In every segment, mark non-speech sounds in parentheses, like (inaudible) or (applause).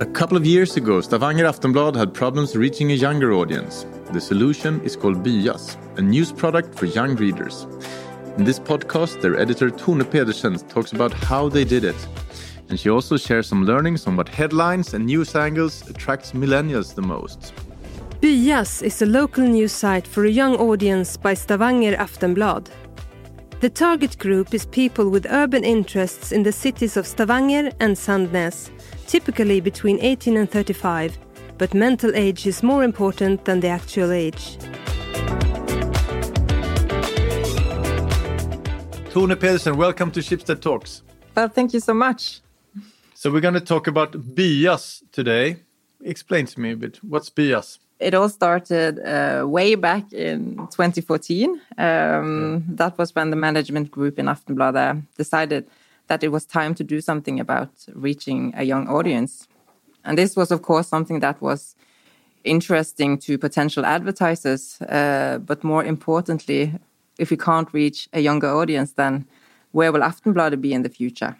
A couple of years ago, Stavanger Aftenblad had problems reaching a younger audience. The solution is called Byas, a news product for young readers. In this podcast, their editor Tone Pedersen talks about how they did it. And she also shares some learnings on what headlines and news angles attracts millennials the most. Byas is a local news site for a young audience by Stavanger Aftenblad. The target group is people with urban interests in the cities of Stavanger and Sandnes, typically between 18 and 35, but mental age is more important than the actual age. Tone Pedersen, welcome to Schibsted Talks. Well, thank you so much. So we're going to talk about Byas today. Explain to me a bit. What's Byas? It all started uh, way back in 2014. Um, that was when the management group in Aftenbladet decided that it was time to do something about reaching a young audience. And this was, of course, something that was interesting to potential advertisers. Uh, but more importantly, if we can't reach a younger audience, then where will Aftenbladet be in the future?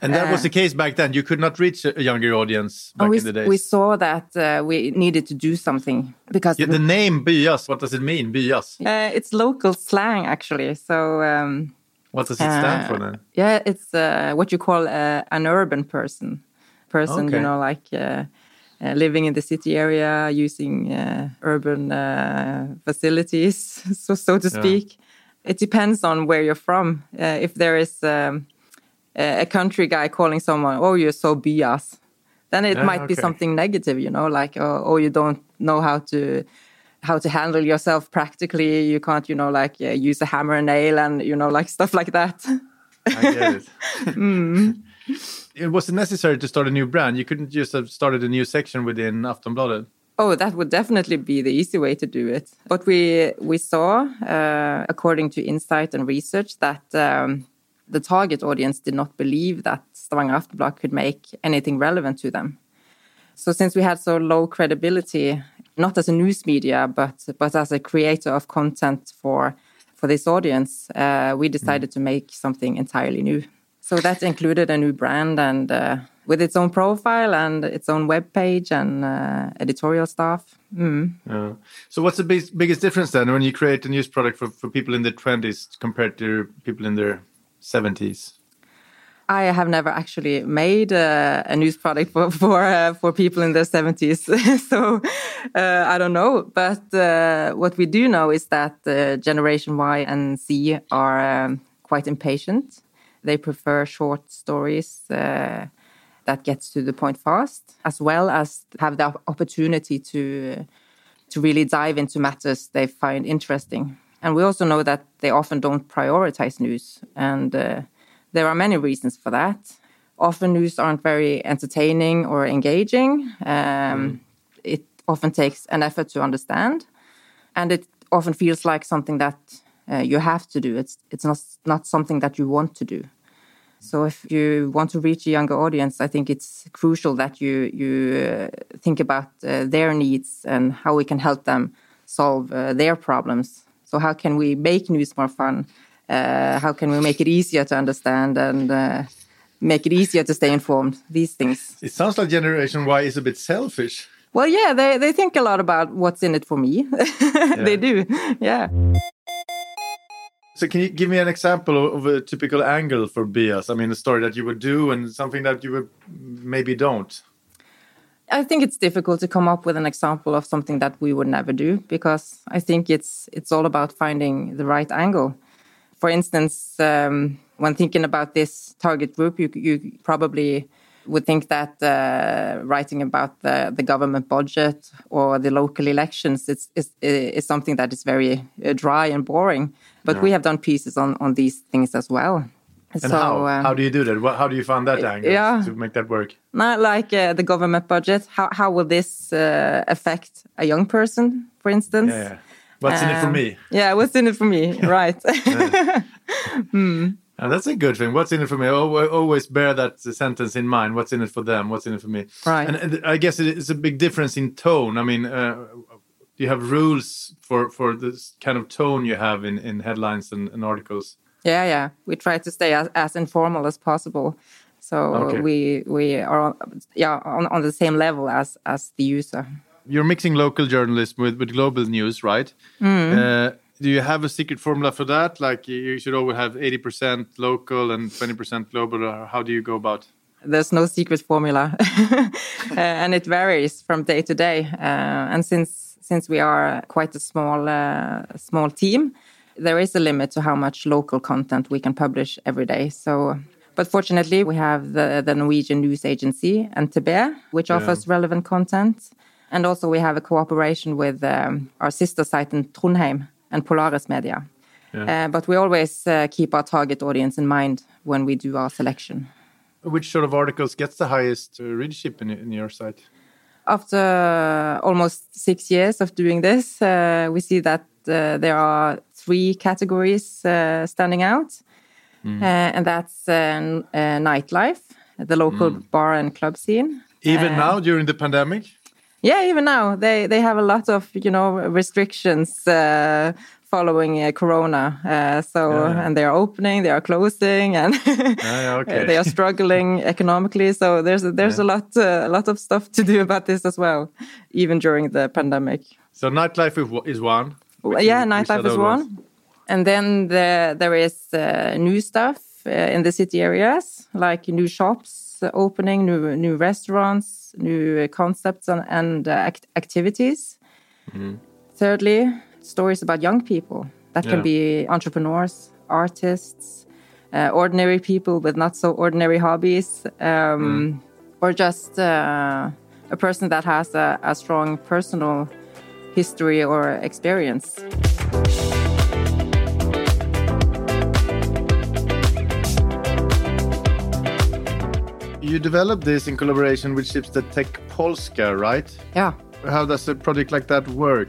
And that uh, was the case back then. You could not reach a younger audience back we, in the days. We saw that uh, we needed to do something because yeah, the name Byas. What does it mean, Byas? Uh, it's local slang, actually. So. Um, what does it stand for then? Yeah, it's uh, what you call uh, an urban person. Person, okay. you know, like uh, living in the city area, using urban facilities, (laughs) so so to speak. Yeah. It depends on where you're from. if there is um, a country guy calling someone, "Oh, you're so byas," then it yeah, might okay. be something negative, you know, like oh, "Oh, you don't know how to how to handle yourself practically. You can't, you know, like uh, use a hammer and nail and you know, like (laughs) stuff like that." I get it. (laughs) mm. It wasn't necessary to start a new brand. You couldn't just have started a new section within Aftenbladet. Oh, that would definitely be the easy way to do it. But we we saw, uh, according to insight and research, that um, the target audience did not believe that Stavanger Aftenblad could make anything relevant to them. So since we had so low credibility, not as a news media, but but as a creator of content for for this audience, uh, we decided mm. to make something entirely new. So that included a new brand and uh, with its own profile and its own web page and uh, editorial staff. Mm. Yeah. So what's the big, biggest difference then when you create a news product for, for people in their 20s compared to people in their 70s? I have never actually made a, a news product for for, uh, for people in their seventies, (laughs) so uh, I don't know. But uh, what we do know is that Generation Y and Z are um, quite impatient. They prefer short stories uh, that gets to the point fast, as well as have the opportunity to to really dive into matters they find interesting. And we also know that they often don't prioritize news. And uh, there are many reasons for that. Often news aren't very entertaining or engaging. Um, mm. It often takes an effort to understand. And it often feels like something that uh, you have to do. It's, it's not, not something that you want to do. So if you want to reach a younger audience, I think it's crucial that you you uh, think about uh, their needs and how we can help them solve uh, their problems so how can we make news more fun? Uh, how can we make it easier to understand and uh, make it easier to stay informed? These things. It sounds like Generation Y is a bit selfish. Well, yeah, they they think a lot about what's in it for me. (laughs) they do, yeah. So, can you give me an example of a typical angle for Byas I mean, a story that you would do and something that you would maybe don't. I think it's difficult to come up with an example of something that we would never do because I think it's it's all about finding the right angle. For instance, um, when thinking about this target group, you you probably would think that uh, writing about the, the government budget or the local elections is, is, is something that is very uh, dry and boring. But yeah. we have done pieces on, on these things as well. And so, how, um, how do you do that? How do you find that angle yeah, to make that work? Not like uh, the government budget. How, how will this uh, affect a young person, for instance? Yeah, yeah. What's um, in it for me? Yeah, what's in it for me? (laughs) right. (laughs) hmm. And that's a good thing. What's in it for me? Always bear that sentence in mind. What's in it for them? What's in it for me? Right. And, and I guess it's a big difference in tone. I mean, uh, do you have rules for for this kind of tone you have in in headlines and, and articles? Yeah, yeah. We try to stay as, as informal as possible. So Okay. we we are yeah on, on the same level as as the user. You're mixing local journalism with, with global news, right? Mm. Uh, do you have a secret formula for that? Like you- should always have 80% local and 20% global, or how do you go about? There's no secret formula, (laughs) uh, and it varies from day to day. Uh, and since since we are quite a small uh, small team, there is a limit to how much local content we can publish every day. So. But fortunately, we have the, the Norwegian news agency NTB, which offers relevant content. And also, we have a cooperation with um, our sister site in Trondheim and Polaris Media. Uh, but we always uh, keep our target audience in mind when we do our selection. Which sort of articles gets the highest uh, readership in, in your site? After almost six years of doing this, uh, we see that uh, there are three categories uh, standing out, uh, and that's uh, uh, nightlife, the local bar and club scene. Even now during the pandemic? Yeah, even now they they have a lot of you know restrictions uh, following uh, Corona. Uh, so Yeah. and they are opening, they are closing, (laughs) and yeah, okay. they are struggling (laughs) economically. So there's there's a lot uh, a lot of stuff to do about this as well, even during the pandemic. So nightlife is one. Yeah, nightlife is ones? one. And then the, there is uh, new stuff uh, in the city areas, like new shops opening, new new restaurants, new concepts and, and uh, act- activities. Mm-hmm. Thirdly, stories about young people. That can be entrepreneurs, artists, uh, ordinary people with not so ordinary hobbies, um, Mm. or just uh, a person that has a, a strong personal history or experience. You developed this in collaboration with Schibsted Tech Polska, right? Yeah. How does a project like that work?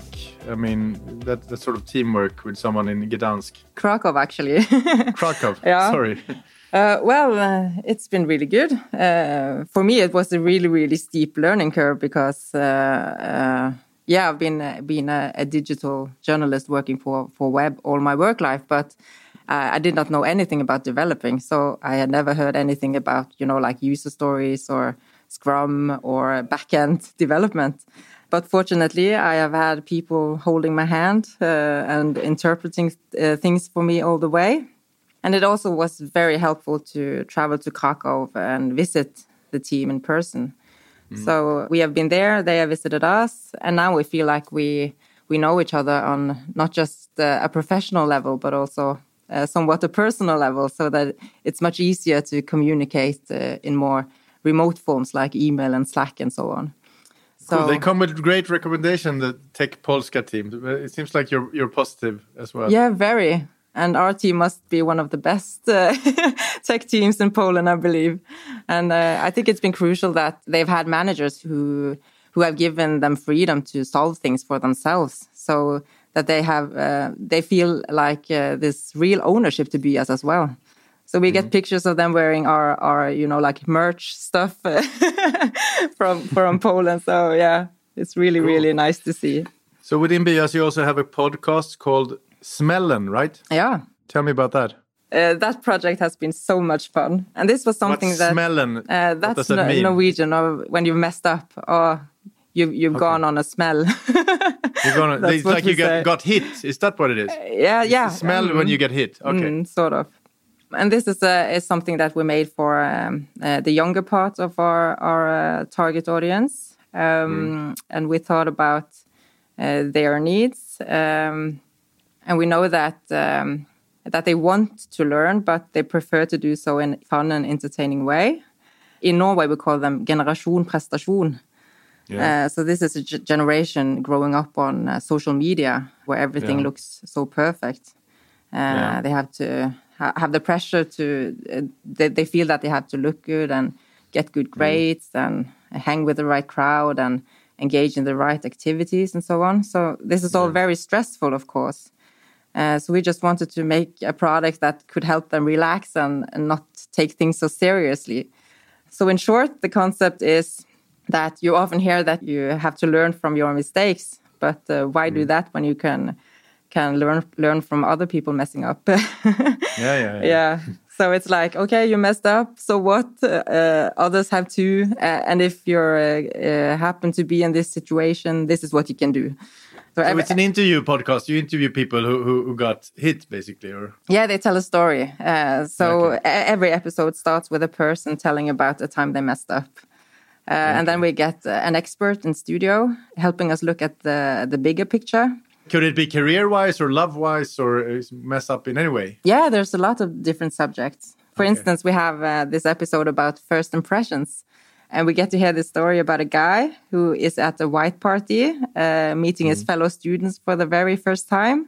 I mean, that, that sort of teamwork with someone in Gdansk. Krakow, actually. (laughs) (laughs) Krakow, Yeah. sorry. Uh, well, uh, it's been really good. Uh, for me, it was a really, really steep learning curve because, uh, uh, yeah, I've been uh, been a, a digital journalist working for for web all my work life, but uh, I did not know anything about developing. So I had never heard anything about you know like user stories or Scrum or backend (laughs) development. But fortunately, I have had people holding my hand uh, and interpreting uh, things for me all the way. And it also was very helpful to travel to Krakow and visit the team in person. So we have been there, they have visited us, and now we feel like we we know each other on not just uh, a professional level, but also uh, somewhat a personal level, so that it's much easier to communicate uh, in more remote forms like email and Slack and so on. So Cool. They come with great recommendation, the Tech Polska team. It seems like you're you're positive as well. Yeah, very. And our team must be one of the best uh, (laughs) tech teams in Poland, I believe. And uh, I think it's been crucial that they've had managers who who have given them freedom to solve things for themselves, so that they have uh, they feel like uh, this real ownership to Byas as well. So we get pictures of them wearing our our you know like merch stuff (laughs) from from (laughs) Poland. So yeah, it's really really nice to see. So within Byas, you also have a podcast called Smellen, right? Yeah. Tell me about that. Uh, that project has been so much fun, and this was something What's that Smellen? uh, What that's does that no- mean? Norwegian, or when you've messed up, or you you've gone on a smell. You're gonna, it's like you got, got hit. Is that what it is? yeah, yeah. Smell when you get hit. Okay. Mm, sort of. And this is uh, is something that we made for um, uh, the younger part of our our uh, target audience, um, and we thought about uh, their needs, um, and we know that um, that they want to learn, but they prefer to do so in fun and entertaining way. In Norway, we call them generasjon prestasjon. Yeah. Uh, so this is a generation growing up on uh, social media where everything Yeah. looks so perfect. Uh, Yeah. They have to ha- have the pressure to. Uh, they, they feel that they have to look good and get good grades and hang with the right crowd and engage in the right activities and so on. So this is all very stressful, of course. Uh, so we just wanted to make a product that could help them relax and, and not take things so seriously. So in short, the concept is that you often hear that you have to learn from your mistakes, but uh, why do that when you can can learn learn from other people messing up? (laughs) Yeah, yeah, yeah. (laughs) yeah. So it's like, okay, you messed up. So what? Uh, others have too. Uh, and if you uh, happen to be in this situation, this is what you can do. So, so it's an interview podcast. You interview people who, who, who got hit, basically, or yeah, they tell a story. Uh, so okay. every episode starts with a person telling about a time they messed up. Uh, okay. And then we get uh, an expert in studio helping us look at the the bigger picture. Could it be career wise or love wise or mess up in any way? Yeah, there's a lot of different subjects. For okay. instance, we have uh, this episode about first impressions. And we get to hear the story about a guy who is at a white party, uh, meeting mm. his fellow students for the very first time.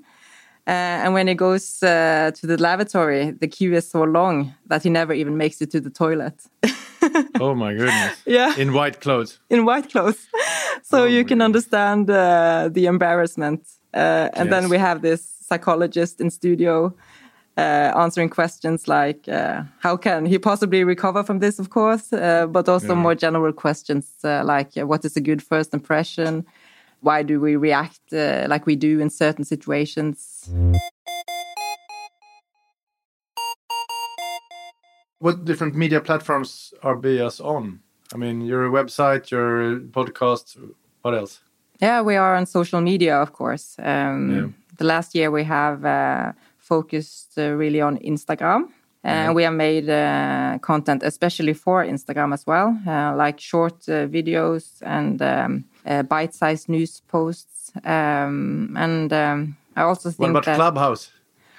Uh, and when he goes uh, to the lavatory, the queue is so long that he never even makes it to the toilet. (laughs) (laughs) oh my goodness! Yeah, in white clothes. In white clothes, (laughs) so oh you can goodness. understand uh, the embarrassment. Uh, and yes. then we have this psychologist in studio uh, answering questions like uh, how can he possibly recover from this, of course, uh, but also yeah. more general questions uh, like uh, what is a good first impression? Why do we react uh, like we do in certain situations? What different media platforms are Byas on? I mean, your website, your podcast, what else? Yeah, we are on social media, of course. Um, yeah. The last year we have focused uh, really on Instagram. And mm-hmm. we have made uh, content especially for Instagram as well, uh, like short videos and um, bite-sized news posts. Um, and um, I also think what about that... Clubhouse?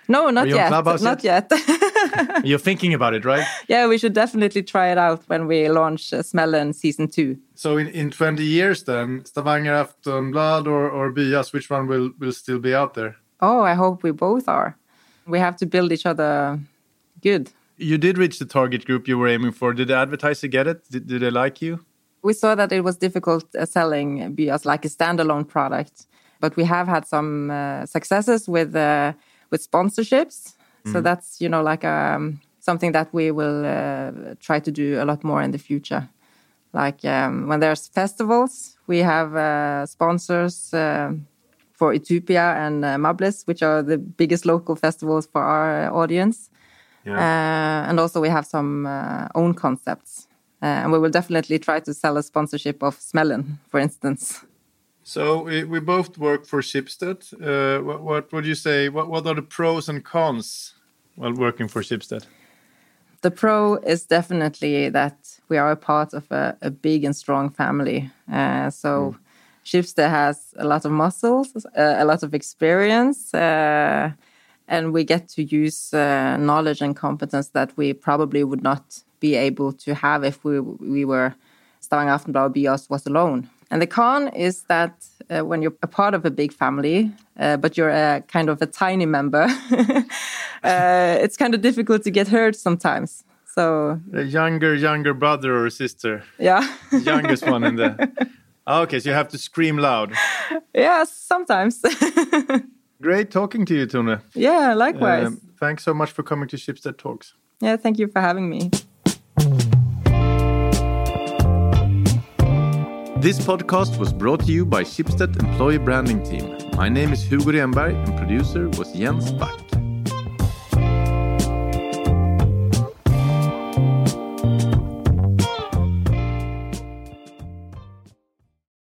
No, not yet. Clubhouse Not yet. yet. (laughs) (laughs) You're thinking about it, right? Yeah, we should definitely try it out when we launch uh, Smellen season two. So in, in 20 years then, Stavanger Aftenblad or, or Byas, which one will, will still be out there? Oh, I hope we both are we have to build each other good. You did reach the target group you were aiming for. Did the advertiser get it? Did, did they like you? We saw that it was difficult uh, selling Byas like a standalone product, but we have had some uh, successes with uh, with sponsorships. Mm. So that's you know like um, something that we will uh, try to do a lot more in the future. Like um, when there's festivals, we have uh, sponsors uh, for Utopia and uh, Mablis, which are the biggest local festivals for our audience. Yeah. Uh, and also we have some uh, own concepts. Uh, and we will definitely try to sell a sponsorship of Smellen, for instance. So we, we both work for Schibsted. Uh, what, what would you say? What, what are the pros and cons while working for Schibsted? The pro is definitely that we are a part of a, a big and strong family. Uh, so mm Schibsted has a lot of muscles, uh, a lot of experience, uh, and we get to use uh, knowledge and competence that we probably would not be able to have if we we were Stavanger Aftenblad Byas was alone. And the con is that uh, when you're a part of a big family, uh, but you're a kind of a tiny member, (laughs) uh, it's kind of difficult to get heard sometimes. So a younger, younger brother or sister. Yeah, youngest one in the (laughs) Ah, okay, so you have to scream loud. yeah, sometimes. (laughs) Great talking to you, Tone. Yeah, likewise. Um, thanks so much for coming to Schibsted Talks. Yeah, thank you for having me. This podcast was brought to you by Schibsted Employee Branding Team. My name is Hugo Renberg and producer was Jens Back.